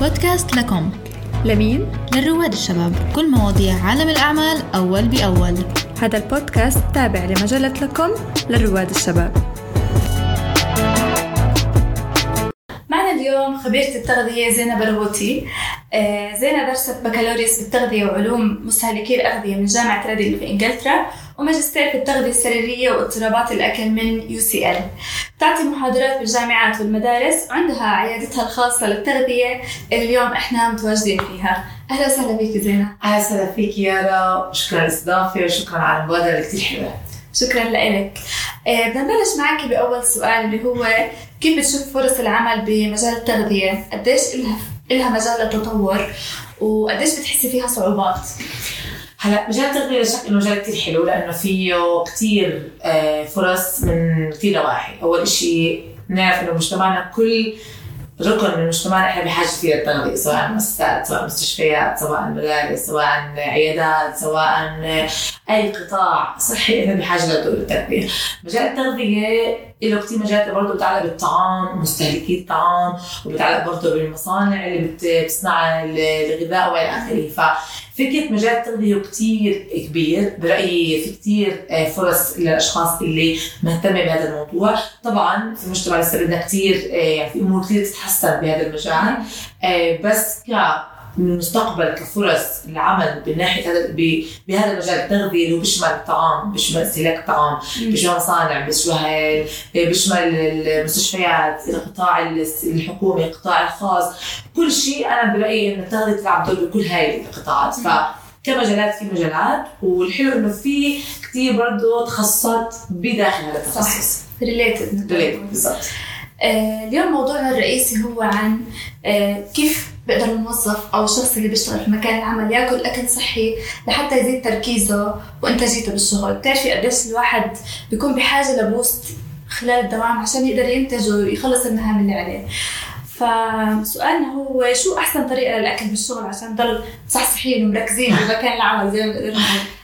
بودكاست لكم. لمين؟ للرواد الشباب. كل مواضيع عالم الأعمال أول بأول. هذا البودكاست تابع لمجلة لكم للرواد الشباب. معنا اليوم خبيرة التغذية زينب الغوتي. آه، زينب درست بكالوريوس بالتغذية وعلوم مستهلكي الأغذية من جامعة ريدينغ في إنجلترا. وماجستير في التغذية السريرية واضطرابات الأكل من UCL. تعطي محاضرات بالجامعات والمدارس وعندها عيادتها الخاصة للتغذية. اللي اليوم إحنا متواجدين فيها. أهلا وسهلا بك زينب أهلا وسهلا فيك يارا. وشكرا على الاستضافه وشكرا على المبادرة اللي كثير حلوة. شكرا لك آه، بدنا نبلش معك بأول سؤال اللي هو كيف بتشوف فرص العمل بمجال التغذية؟ قديش إلها إلها مجال للتطور؟ وقديش بتحسي فيها صعوبات؟ هلا مجال التغذيه لا شك إنه مجال كثير حلو لأنه فيه كثير آه، فرص من كثير نواحي، أول شيء نعرف إنه مجتمعنا كل ركن من مجتمعنا إحنا بحاجة فيه للتغذيه سواء مؤسسات سواء مستشفيات سواء مدارس سواء عيادات سواء أي قطاع صحي إحنا بحاجة للتغذيه مجال التغذية له كثير مجالات برضه بتتعلق بالطعام مستهلكي الطعام وبتتعلق برضه بالمصانع اللي بت- بتصنع الغذاء وإلى آخره. ففكره مجال التغذية كثير كبير برأيي في كثير فرص للاشخاص اللي مهتمة بهذا الموضوع. طبعا في المجتمع لسه بدنا كثير يعني في أمور كثير تتحسن بهذا المجال. آه، بس كمستقبل كفرص العمل من ناحيه هذا بهذا المجال التغذيه اللي هو بيشمل الطعام بيشمل استهلاك الطعام بيشمل مصانع بيشمل بيشمل المستشفيات القطاع الحكومي القطاع الخاص. كل شيء أنا برأيي انه التغذيه تلعب دور بكل هاي القطاعات. ف كمجالات في مجالات والحلو إنه في كثير برضه تخصصات بداخل هذا التخصص. related related بالضبط. آه، اليوم موضوعنا الرئيسي هو عن آه، كيف بيقدر الموظف أو الشخص اللي بيشتغل في مكان العمل يأكل أكل صحي لحتى يزيد تركيزه وإنتاجيته بالشغل، بتعرفي قديش الواحد بيكون بحاجة ل boost خلال الدوام عشان يقدر ينتج ويخلص المهام اللي عليه. فسؤالنا هو شو أحسن طريقة للأكل بالشغل عشان نضل صحصحين ومركزين بمكان العمل زي ما بنقدر.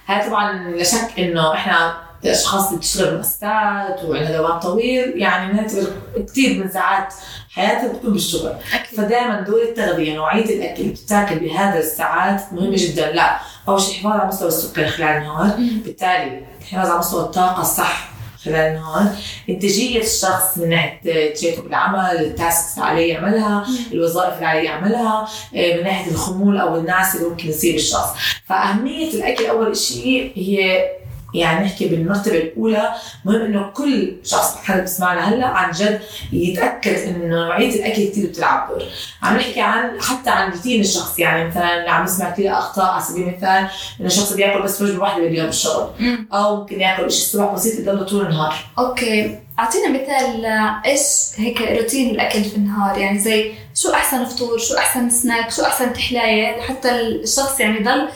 هاي طبعا لا شك إنه إحنا الأشخاص اللي بتشتغل بمؤسسات وعندها دوام طويل يعني بنعتبر كثير من ساعات حياتها بتكون بالشغل. فدائما دور التغذية نوعية الأكل اللي بتاكل بهذا الساعات مهمة جدا. لا أول شيء الحفاظ على مستوى السكر خلال النهار. بالتالي الحفاظ على مستوى الطاقة الصح خلال النهار. إنتاجية الشخص من ناحية تشيكه بالعمل التاسكس اللي عليه يعملها الوظائف اللي عليه يعملها آه، من ناحية الخمول أو النعس اللي ممكن يصيب الشخص. فأهمية الأكل أول شيء هي يعني نحكي بالمرتبه الأولى مهم إنه كل شخص حدا بيسمعنا هلأ عن جد يتأكد إنه نوعية الأكل كثير بتلعب دور. عم نحكي عن حتى عن روتين الشخص يعني مثلا عم نسمع كثير أخطاء على سبيل المثال إنه الشخص بياكل بس وجبه واحدة باليوم بالشغل. أو ممكن ياكل شيء الصبح بسيط يضله طول النهار. أوكي. أعطينا مثال إيش هيك روتين الأكل في النهار؟ يعني زي شو أحسن فطور شو أحسن سناك شو أحسن تحلاية؟ لحتى الشخص يعني يضل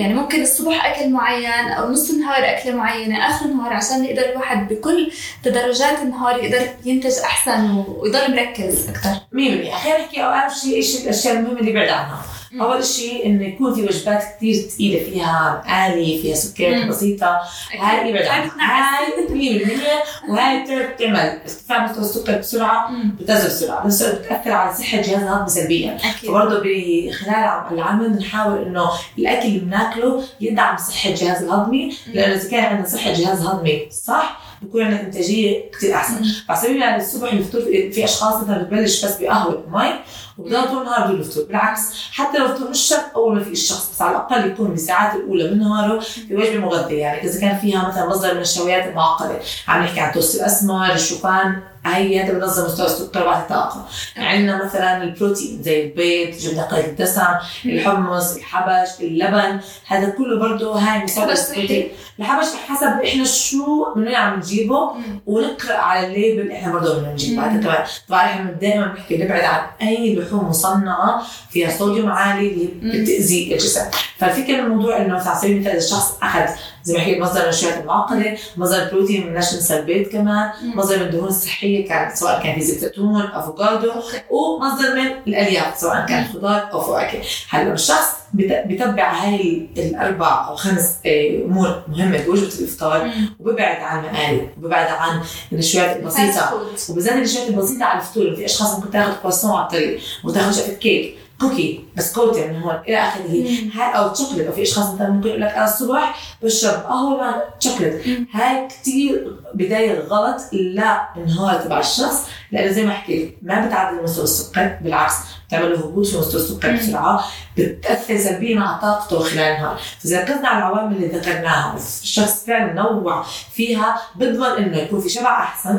يعني ممكن الصبح أكل معين أو نص النهار أكلة معينة آخر النهار عشان يقدر الواحد بكل تدرجات النهار يقدر ينتج أحسن ويضل مركز أكثر 100% خلينا نحكي اول شيء إيش الأشياء المهمة اللي بعد عنها؟ مم. أول شيء إنه يكون في وجبات كثير ثقيله فيها آلي فيها سكريات مم. بسيطة. هاي هاي عنها هاي 100% وهاي بتعرف تعمل ارتفاع مستوى السكر بسرعة بتنزل بسرعة. بس بتأثر على صحة جهاز الهضم سلبيا. فبرضه بخلال عم- العمل بنحاول إنه الأكل اللي بناكله يدعم صحة الجهاز الهضمي لأنه إذا كان عندنا صحة جهاز هضمي صح بكون عندنا إنتاجية كثير أحسن. على سبيل المثال الصبح الفطور في أشخاص مثلا بتبلش بس بقهوة ومي وبضل طول النهار بدون الفطور. بالعكس حتى لو الفطور مش شرط أول ما يفيق الشخص بس على الأقل يكون بالساعات الأولى من نهاره في وجبة مغذية. يعني إذا كان فيها مثلا مصدر من النشويات المعقدة. عم نحكي عن توست الأسمر الشوفان. هي بنظم مستوى السكر وبعطي الطاقة. عندنا مثلا البروتين زي البيض جبنة الدسم الحمص الحبش اللبن هذا كله برضه هاي صحي. البروتين. الحبش حسب إحنا شو من وين عم نجيبه ونقرأ على ال label إحنا برضه بدنا نجيبه هذا كمان طبعا إحنا دائما بنحكي نبعد عن أي لحوم مصنعة فيها صوديوم عالي اللي. بتاذي الجسم. فالفكرة من الموضوع إنه مثلا على سبيل المثال الشخص أخذ زي ما حكيت مصدر النشويات المعقدة مصدر البروتين من نشا البيض كمان. مصدر من الدهون الصحيه كان سواء كان في زيت زيتون أفوكادو ومصدر من الألياف سواء كان خضار أو فواكه هلا الشخص بت- بتبع هاي الأربع أو خمس آه، أمور مهمة بوجبة الإفطار. وببعد عن المقالي وببعد عن النشويات البسيطة. وبالذات النشويات البسيطة على الفطور في أشخاص ممكن تاخذ كرواسون على الطريق وتاخذ شقفه كيك cookie بسكوتة من هون إلى آخره. هاي أو شوكليت أو في أشخاص مثلا ممكن يقول لك أنا الصبح بشرب قهوة مع شوكليت مم. هاي كثير بداية غلط للنهار تبع الشخص لأنه زي ما حكيت ما بتعدل مستوى السكر بالعكس بتعمل له هبوط في مستوى السكر. بسرعة بتأثر سلبيا على طاقته خلال النهار فإذا ركزنا على العوامل اللي ذكرناها والشخص فعلا نوع فيها بضمن إنه يكون في شبع أحسن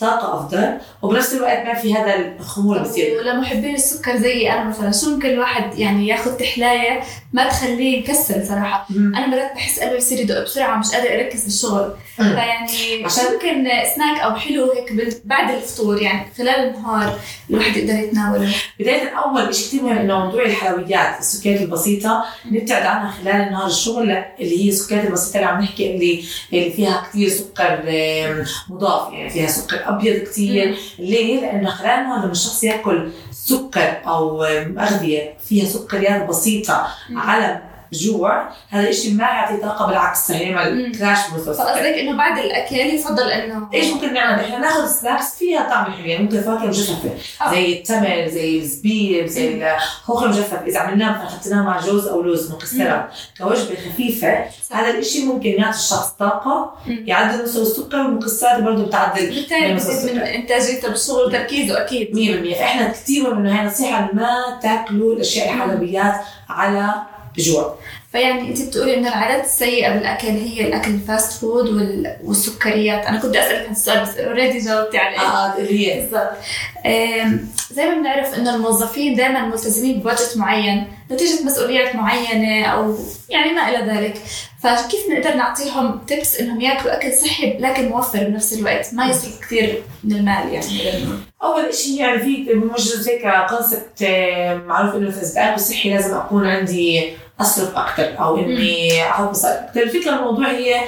طاقة أفضل وبنفس الوقت ما في هذا الخمول بصير ولمحبين السكر زي أنا مثلا شو ممكن الواحد يعني ياخذ تحلاية ما تخليه يكسل صراحة. أنا مرات بحس قلبي بصير يدق بسرعة مش قادر أركز بالشغل مم. فيعني عشان- عشان ممكن سناك أو حلو هيك بعد الفطور يعني خلال النهار الواحد يقدر يتناوله؟ بداية أول شيء كثير مهم إنه موضوع الحلويات السكريات البسيطة نبتعد عنها خلال النهار الشغل اللي هي السكريات البسيطة اللي عم نحكي اللي اللي فيها كثير سكر مضاف يعني فيها سكر أبيض كثير ليه؟ لأنه خلال النهار لما الشخص ياكل سكر أو آم، أغذية فيها سكريات بسيطة مم. على جوع هذا الشيء ما يعطي طاقة بالعكس هيعمل مم. كراش السكر فقصدك إنه بعد الأكل يفضل إنه إيش ممكن نعمل؟ إحنا ناخذ سناكس فيها طعم حلو يعني ممكن فواكه مجففة آه. زي التمر زي الزبيب زي الخوخ المجفف إذا عملناه مثلا حطيناه مع جوز أو لوز مكسرات كوجبة خفيفة هذا الشيء ممكن يعطي الشخص طاقة. يعدل مستوى السكر والمكسرات برضه بتعدل بالتالي من. من انتاجيته بالشغل وتركيزه أكيد 100% فإحنا كثير مهم انه هاي نصيحة ما تاكلوا الأشياء الحلويات على جوع فيعني انت بتقولي انه العادات السيئة بالأكل هي الأكل ال fast food وال... والسكريات. أنا كنت أسألك عن السؤال بس already جاوبتي عليه. آه هي. بالضبط. زي ما بنعرف انه الموظفين دائما ملتزمين ب budget معين نتيجة مسؤوليات معينة أو يعني ما إلى ذلك. فكيف نقدر نعطيهم تبس إنهم ياكلوا أكل صحي لكن موفر بنفس الوقت ما يصرف كثير من المال يعني. أول شيء يعني في موجود هيك كونسبت معروف إنه اذا بدي اكل صحي لازم أكون عندي أصرف أكثر أو إني مصاري أكثر الفكرة الموضوع هي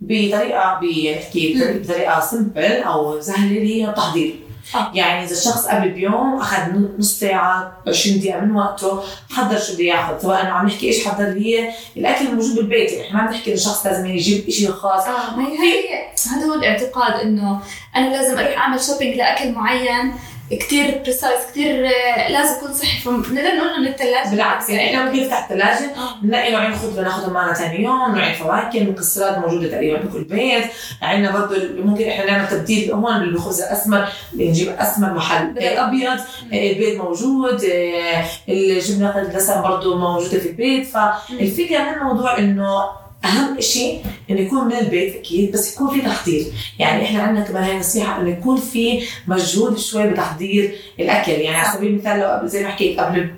بطريقة بنحكي. بطريقة سمبل أو سهلة اللي هي التحضير. آه. يعني إذا الشخص قبل بيوم أخذ نص ساعة 20 دقيقة من وقته حضر شو بده ياخذ سواء إنه عم نحكي إيش حضر هي. الأكل الموجود بالبيت يعني إحنا ما بنحكي إنه الشخص لازم يجيب شيء خاص. آه ما هي هي هذا هو الاعتقاد إنه أنا لازم أروح أعمل shopping لأكل معين. كثير precise كثير لازم يكون صحي. فبنقدر نقول من الثلاجه بالعكس يعني إحنا ممكن نفتح الثلاجه آه. نلاقي نوعين خضرة ناخذهم معنا ثاني يوم نوعين فواكه المكسرات موجودة تقريبا بكل بيت. عندنا برضه ممكن إحنا نعمل تبديل هون بالخبز الأسمر نجيب أسمر محل. آه، أبيض آه، البيض موجود آه، الجبنة الدسم برضه موجودة في البيت. فالفكرة من الموضوع إنه أهم شيء إنه يكون من البيت أكيد بس يكون في تحضير. يعني إحنا عندنا كمان هاي نصيحة إنه يكون في مجهود شوي بتحضير الأكل. يعني على سبيل المثال لو زي ما حكيت قبل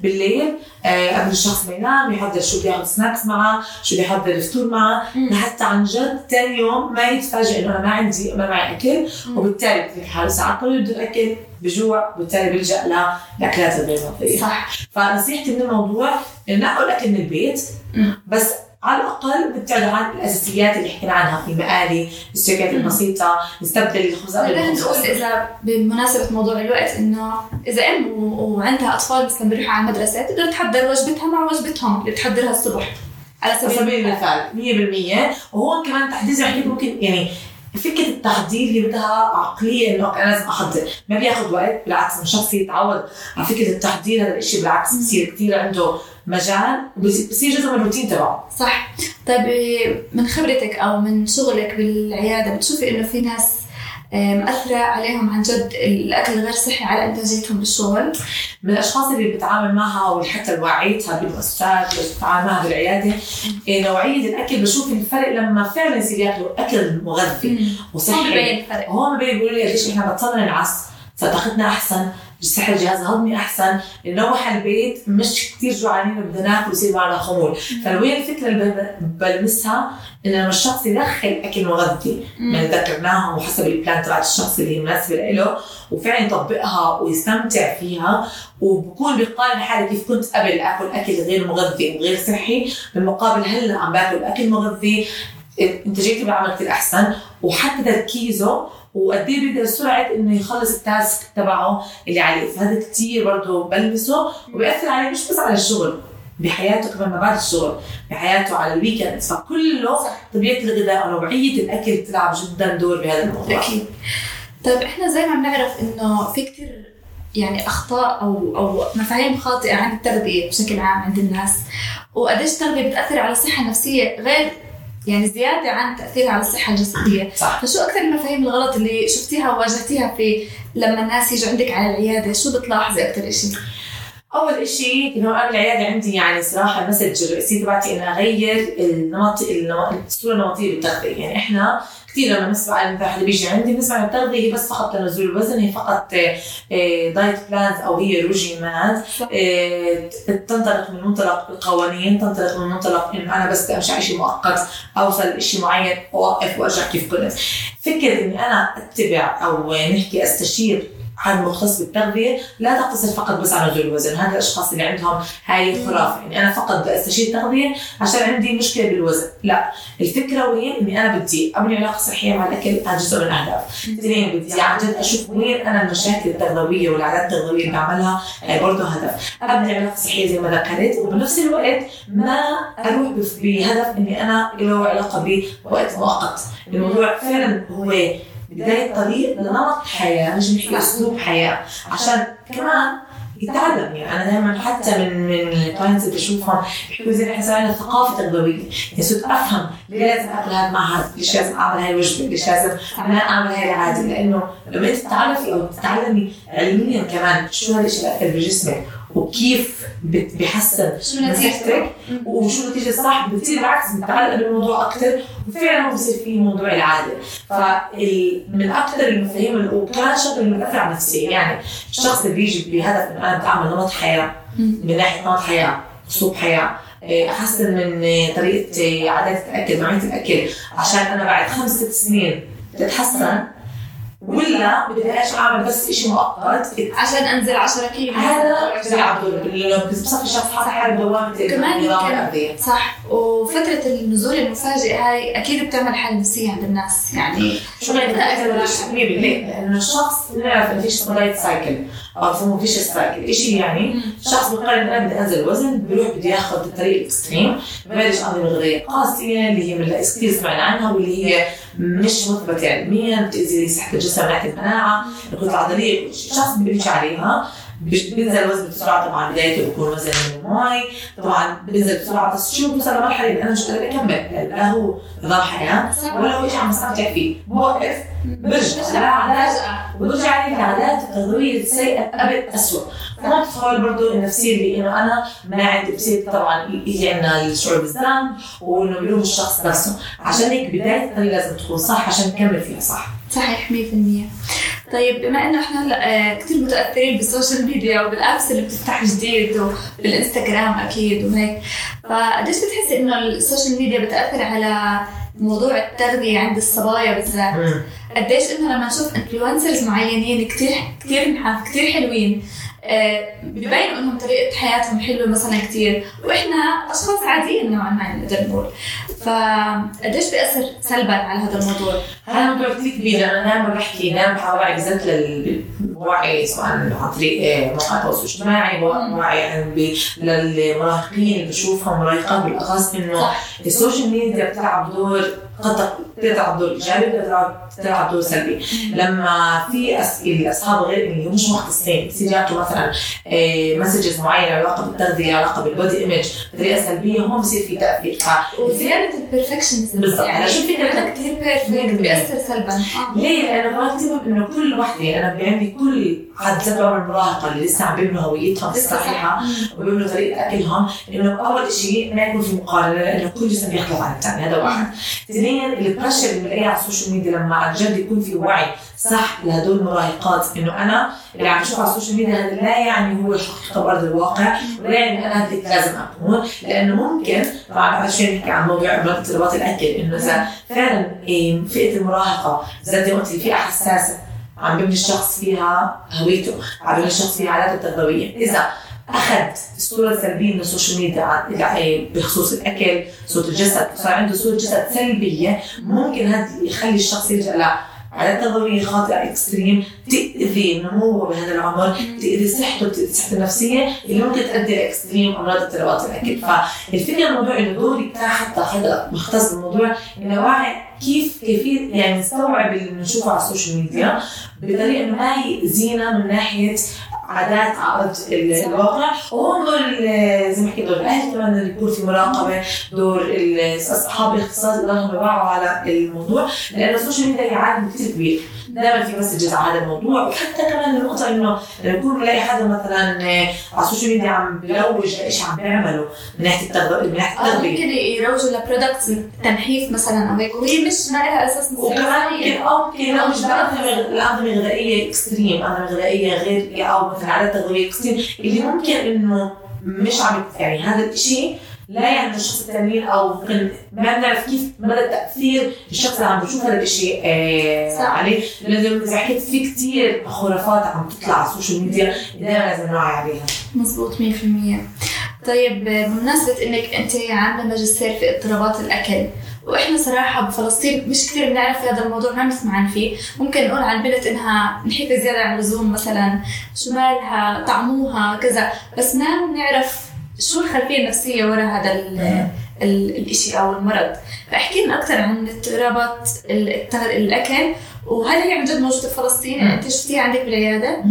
بالليل آه قبل الشخص ما ينام يحضر شو بده ياخذ سناكس معه شو بده يحضر الفطور معه. لحتى عن جد ثاني يوم ما يتفاجئ إنه أنا ما عندي ما معي أكل. وبالتالي بتلاقي حاله. ساعات طويله بده الأكل بجوع وبالتالي بيلجا للاكلات الغير صح. فنصيحتي من الموضوع إنه نقوا الاكل من البيت. بس على الأقل نبتعد عن الأساسيات اللي حكينا عنها المقالي، السكريات مم. البسيطة، نستبدل الخبز الخبز نقول. إذا بمناسبة موضوع الوقت إنه إذا أم وعندها أطفال مثلا بيروحوا على المدرسة تقدر تحضر وجبتها مع وجبتهم اللي بتحضرها الصبح على سبيل سبيل المثال المثال 100% وهون كمان تحديد حكيت ممكن يعني فكرة التحضير هي بدها عقليه انه أنا لازم أحضر. ما بياخذ وقت بالعكس لما الشخص يتعود على فكرة التحضير هذا الشيء بالعكس. بصير كثير عنده مجال وبصير بصير جزء من الروتين تبعه. صح. طيب من خبرتك أو من شغلك بالعيادة بتشوفي إنه في ناس مأثرة عليهم عن جد الأكل الغير صحي على إنتاجيتهم بالشغل من الأشخاص اللي بتعامل معها وحتى وعيتها بالمؤسسات اللي بتتعامل معها بالعيادة إيه نوعية الأكل بشوف الفرق لما فعلا يصير ياكلوا أكل مغذي هون وصحي. ببين الفرق. هون بيقولوا لي قديش إحنا بطلنا نعس فطاقتنا أحسن صحة الجهاز الهضمي أحسن نروح البيت مش كثير جوعانين بدنا ناكل يصير معنا خمول. فوين الفكرة اللي بلمسها انه لما الشخص يدخل أكل مغذي من ذكرناها وحسب البلان تبعت الشخص اللي هي مناسبة له وفعلا يطبقها ويستمتع فيها وبكون بيقارن حالي كيف كنت قبل آكل أكل غير مغذي وغير صحي. بالمقابل هلأ عم باكل أكل مغذي انتاجيتي بالعمل كثير أحسن وحتى تركيزه وقد إيه بيقدر سرعة إنه يخلص ال task تبعه اللي عليه. فهذا كثير برضه بلمسه وبيأثر عليه مش بس على الشغل بحياته كمان ما بعد الشغل بحياته على ال weekend فكله طبيعة الغذاء ونوعيه الأكل بتلعب جدا دور بهذا الموضوع. أكيد. طيب إحنا زي ما بنعرف إنه في كثير يعني أخطاء أو أو مفاهيم خاطئة عن التغذية بشكل عام عند الناس. وقديش التغذية بتأثر على الصحة النفسية غير يعني زيادة عن تأثيرها على الصحة الجسدية صح. فشو أكثر المفاهيم الغلط اللي شفتيها وواجهتيها في لما الناس يجوا عندك على العيادة شو بتلاحظي أكثر إشي؟ أول شيء إنه أنا العيادة عندي يعني صراحة ال message الرئيسي تبعتي اني اغير النمط الصورة النمطية بالتغذية يعني إحنا كثير لما نسمع حدا بيجي عندي بنسمع التغذية هي بس فقط تنزل الوزن هي فقط diet plans أو هي رجيمات آه، تنطلق من منطلق القوانين تنطلق من منطلق انه أنا بس بدي أمشي على شيء مؤقت أوصل لشيء معين أوقف وارجع كيف كنت فكرة إني أنا أتبع أو نحكي أستشير حد مختص بالتغذية لا تقتصر فقط بس على نزول الوزن. هذا الأشخاص اللي عندهم هاي الخرافة. يعني أنا فقط بدي استشير تغذية عشان عندي مشكلة بالوزن. لا. الفكرة وين؟ إني أنا بدي أبني علاقة صحية مع الأكل هذا جزء من الاهداف اثنين بدي عن جد أشوف وين أنا المشاكل التغذوية والعادات التغذوية اللي بعملها هاي برضه هدف. أبني علاقة صحية زي ما ذكرت وبنفس الوقت ما أروح بهدف إني أنا له علاقة بوقت مؤقت. الموضوع فعلا هو بداية طريق لنمط حياة مش نحكي أسلوب حياة. عشان كمان يتعلم يعني أنا دائما حتى من من الكلاينتس اللي بشوفهم بيحكوا زي إحنا صار ثقافه تغذويه يعني صرت أفهم ليه لازم اكل هذا مع هذا ليش لازم أعمل هاي الوجبة؟ ليش لازم أنا أعمل هاي العادة؟ لأنه لما أنت تتعرفي أو تتعلمي علميا كمان شو هذا الشيء الاثر بجسمك وكيف بيحسن شو نتيجتك وشو النتيجه الصح بتصير بالعكس بتتعلق بالموضوع أكثر وفعلا بصير في موضوع العادة. فمن أكثر المفاهيم وكمان شغله المؤثر على النفسيه يعني الشخص اللي بيجي بهدف إنه أنا بدي اعمل نمط حياة من ناحية نمط حياة أسلوب حياة إيه، أحسن من طريقة عادات الاكل نوعيه الاكل عشان أنا بعد خمس ست سنين تتحسن. ولا بدي إيش أعمل بس شيء مؤقت. عشان أنزل 10 كيلو. هذا بيلعب دور بصفي الشخص حاطط حاله بدوامه كمان يمكن صح. وفترة النزول المفاجئ هاي أكيد بتعمل حالة نفسية عند الناس. يعني شو غير ليه؟ لأنه الشخص بنعرف diet cycle. أو بسموه vicious cycle شيء يعني الشخص بيقرر إنه أنا بدي انزل وزن بيروح بده ياخذ الطريق ال extreme ببلش أنظمة غذائية قاسية اللي هي من كثير سمعنا عنها واللي هي مش مثبته علميا بتأذي صحة الجسم من ناحيه المناعه الكتله العضليه الشخص بيمشي عليها. بينزل الوزن بسرعة طبعا بدايته بيكون وزن المي. طبعا بينزل بسرعة بس شو بوصل لمرحله أنا مش قادر أكمل. لا هو نظام حياة. ولا هو شيء عم بستمتع فيه. بوقف برجع لعادات وبرجع للعادات التغذويه السيئه قبل اسوء فما بتخيل برضه النفسيه اللي إنه أنا ما عندي بصير طبعا يجي عندنا الشعور بالذنب وإنه بيلوم الشخص نفسه. عشان هيك بداية الطريق لازم تكون صح عشان نكمل فيها صح. صحيح 100% طيب بما إنه إحنا هلا كثير متأثرين بال social media وبال apps اللي بتفتح جديد وبالإنستغرام أكيد وهيك فقديش بتحسي إنه ال social media بتأثر على موضوع التغذية عند الصبايا بالذات؟ قديش إنه لما نشوف influencers معينين كثير كثير نحاف كثير حلوين آه، ببينوا إنهم طريقة حياتهم حلوة مثلا كثير وإحنا أشخاص عاديين نوعا ما نقدر نقول فقديش بيأثر سلبا على هذا الموضوع؟ هذا موضوع كثير كبير أنا دائما بحكي دائما بحاول اوعي بالذات للوعي سواء عن طريق آه، مواقع التواصل الاجتماعي وعي يعني للمراهقين اللي بشوفهم مراهقات بالأخص إنه ال social media بتلعب دور قد تلعب دور ايجابي تلعب تلعب دور سلبي. لما في الاصحاب غير اللي مش مختصين بصير يعطوا مثلا messages آه، معينة علاقة بالتغذية علاقة بال body image بطريقة سلبية هون بصير في تأثير. وزيادة ال perfectionism بالضبط. يعني شو فكره كثير perfect بيأثر سلبا. ليه؟ لأنه كمان إنه كل وحدة أنا عندي كل ذات عمر المراهقه اللي لسه عم بيبنوا هويتهم الصحيحه وبيبنوا طريقة أكلهم. إنه أول شيء ما يكون في مقارنة لأنه كل جسم بيختلف عن الثاني هذا واحد. اثنين ال pressure اللي بلاقيه على ال social media لما عن جد يكون في وعي صح لهدول المراهقات. إنه أنا اللي عم بشوف على ال social media هذا لا يعني هو الحقيقة بارض الواقع ولا يعني أنا هيك لازم اكون لأنه ممكن طبعا بعد شوي نحكي عن موضوع اضطرابات الأكل إنه إذا فعلا إيه، فئة المراهقة زي ما قلتي فئة حساسة عم ببني الشخص فيها هويته عم ببني الشخص فيها عاداته التربوية. إذا اخذ الصورة السلبيه من ال social media بخصوص الأكل صورة الجسد صار عنده صورة جسد سلبية ممكن هذا يخلي الشخص يلجأ عادات تربوية خاطئة extreme تأذي نموه بهذا العمر، تأذي صحته تأذي صحته النفسية اللي ممكن تؤدي ل extreme أمراض اضطرابات الاكل، فالفكرة الموضوع انه دوري بتاع حتى حدا مختص بالموضوع انه واعي كيف كيفية يعني نستوعب اللي بنشوفه على ال social media بطريقة انه ما يأذينا من ناحية عادات ارض الواقع. وهون دور زي ما حكيت دور الأهل كمان اللي يكون في مراقبة دور أصحاب الاختصاص اللي يوعوا على الموضوع لأنه ال social media عالم كثير كبير. دائما في messages على هذا الموضوع. وحتى كمان النقطه إنه لما يكون بلاقي حدا مثلا على ال social media عم بيروج لشيء عم بيعمله من ناحية التغذية من ناحية التغذية. ممكن يروجوا ل products تنحيف مثلا أو هيك وهي مش ما لها أساس وكمان ممكن أو ممكن لا مش الانظمه الغذائيه extreme أنظمة غذائية غير أو مثلا عادات تغذيه extreme اللي ممكن إنه مش عم يعني هذا الشيء لا يعني الشخص الثانيين أو ممكن ما بنعرف كيف مدى تاثير الشخص اللي عم بشوف هذا الشيء آه عليه. لأنه إذا حكيت في كثير خرافات عم تطلع على ال social media دائما لازم نوعي عليها. مزبوط 100% طيب بمناسبة إنك أنت عاملة ماجستير في اضطرابات الأكل وإحنا صراحة بفلسطين مش كثير بنعرف هذا الموضوع ما بنسمع عن فيه، ممكن نقول عن بنت إنها نحيفة زيادة عن اللزوم مثلا، شو مالها، طعموها كذا، بس ما بنعرف شو الخلفية النفسية وراء هذا الشيء أو المرض فأحكي لنا أكثر عن اضطرابات الأكل وهل هي عن جد موجودة في فلسطين؟ أنت شفتيها عندك بالعيادة؟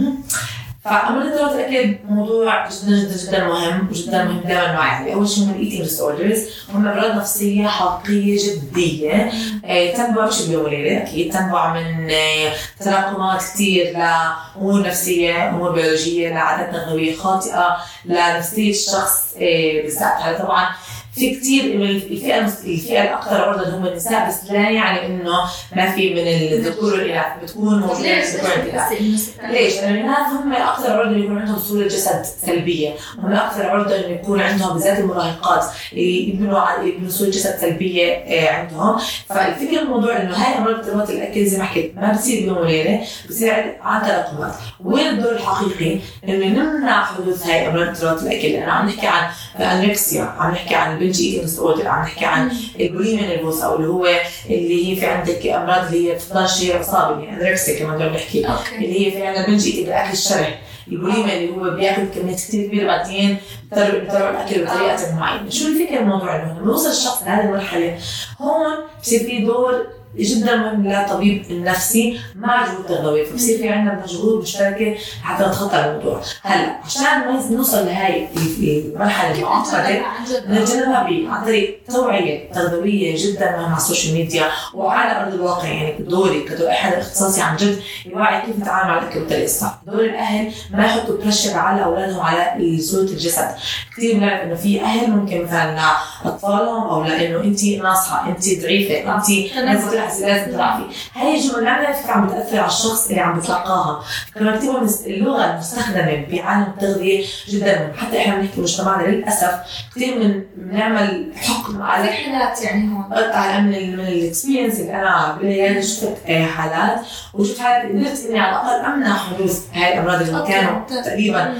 فامراض اضطرابات الاكل موضوع جدا جدا جدا مهم وجدا مهم دائما نوعي. عليه، أول شيء هم ال eating disorders هم امراض نفسية حقيقية جدية. آه، تنبع مش بيوم وليلة أكيد تنبع من آه، تراكمات كثير لامور نفسية، أمور بيولوجية، لعادات تغذويه خاطئة، لنفسيه الشخص آه، بالذات، هذا طبعا في كثير من الفئة الفئة الاكثر عرضه هم النساء بس لا يعني إنه ما في من الذكور والإناث بتكون موجودة ليش؟ لأنه الإناث هم أكثر عرضه يكون عندهم صورة جسد سلبية، هم أكثر عرضه انه يكون عندهم بالذات المراهقات. يبنوا يبنوا صورة جسد سلبية آه، عندهم، فالفكرة الموضوع إنه هاي أمراض اضطرابات الأكل زي ما حكيت ما بتصير بيوم وليلة، بتصير عن تراكمات، وين الدور الحقيقي؟ إنه نمنع حدوث هاي أمراض اضطرابات الأكل، لأنه عم نحكي عن anorexia، عم نحكي عن ال binge eating disorder عم نحكي عن ال bulimia nervosa أو اللي هو اللي هي في عندك أمراض اللي هي بتفضل شيء عصابي يعني anorexia كمان بدنا نحكي اللي هي في عندنا binge eating الاكل الشره البوليميا اللي هو بياكل كميات كثير كبيرة بعدين بيضطر بيضطر الأكل بطريقة معينة، شو الفكرة الموضوع انه لما يوصل الشخص لهذه المرحلة هون بصير في دور جدا مهم للطبيب النفسي مع جهود تغذويه فبصير في عندنا جهود مشتركة حتى نتخطى الموضوع. هلا عشان نوصل لهي المرحلة المعقدة نتجنبها عن طريق توعية تغذويه جدا مهمة على ال social media وعلى أرض الواقع. يعني دوري كدور أحد اختصاصي عن جد يوعي كيف نتعامل مع الاكل بطريقه صح دور الأهل ما يحطوا pressure على أولادهم على صوره الجسد. كثير بنعرف إنه في أهل ممكن مثلا لاطفالهم أو لأنه انت ناصحة انت ضعيفة انت لازم لازم تضعفي. هاي الجمل ما بنعرف عم بتأثر على الشخص اللي عم بتلقاها؟ كمان كثير اللغة المستخدمة بعالم التغذية جدا مهم حتى إحنا بنحكي مجتمعنا للأسف كثير من بنعمل حكم على حالات يعني هون. على من من الاكسبيرينس اللي أنا بالعياده شفت حالات وشفت حالات قدرت إني على الأقل أمنع حدوث هاي الأمراض اللي كانوا تقريبا.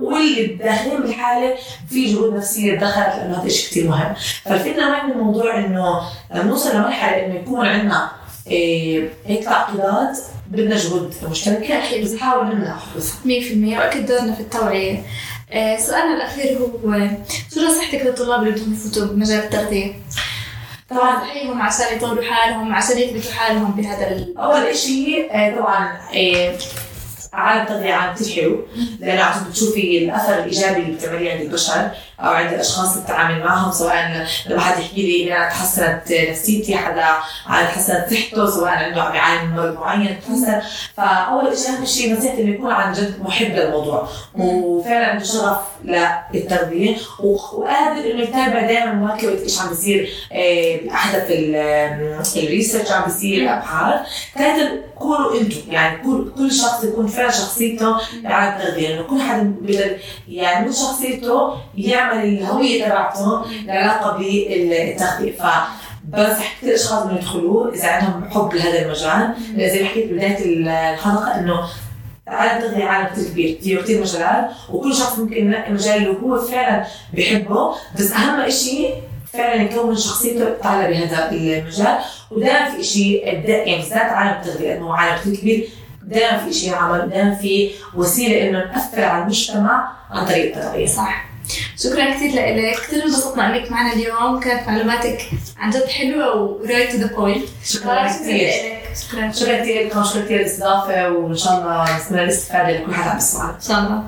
واللي داخلين بالحالة في جهود نفسية دخلت لأنه هذا شيء كثير مهم. فالفكرة وين الموضوع إنه نوصل لمرحله إنه يكون عندنا إيه هيك تعقيدات بدنا جهود مشتركة بس نحاول نمنع حدوثها 100% وأكيد دورنا في التوعية. آه سؤالنا الأخير هو شو نصيحتك للطلاب اللي بدهم يفوتوا بمجال التغذية؟ طبعا تحيهم عشان يطوروا حالهم عشان يثبتوا حالهم بهذا أول شيء آه، طبعا آه، عالم التغذية عالم كثير حلو لأنه عم بتشوفي الأثر الإيجابي اللي بتعمليه عند البشر. أو عند الأشخاص اللي بتتعامل معهم سواء لما حد يحكي لي أنا تحسنت نفسيتي حدا تحسنت صحته سواء عنده عم يعاني من مرض معين تحسن. فأول شيء أهم شيء نصيحتي إنه يكون عن جد محب للموضوع. وفعلا عنده شغف للتغذية وقادر إنه يتابع دائما مواكبة إيش عم بيصير آه، بأحدث الريسيرش عم بيصير أبحاث. ثالثا كونوا أنتم يعني كل كل شخص يكون فعلا شخصيته على التغذيه انه كل حدا بيقدر يعني من شخصيته يعمل الهوية تبعته العلاقه بالتغذيه ف بنصح كثير أشخاص انه يدخلوا إذا عندهم حب لهذا المجال. زي ما حكيت بداية الحلقة إنه عالم التغذية عالم كثير كبير فيه كثير مجالات وكل شخص ممكن ينقي مجال اللي هو فعلا بحبه. بس أهم شيء فعلا يكون شخصيته تعالى بهذا المجال. ودائما في شيء يعني بالذات عالم التغذية إنه عالم كثير كبير. دائما في شيء عمل دائما في وسيلة إنه نأثر على المجتمع عن طريق التغذية. صح. شكرا كثير لك. كثير انبسطنا إنك معنا اليوم. كانت معلوماتك عن جد حلوة و right to the point شكرا كثير شكرا. كثير لكم. شكرا كثير الاستضافه وإن شاء الله نستمر الاستفاده لكل حدا عم يسمعنا إن شاء الله.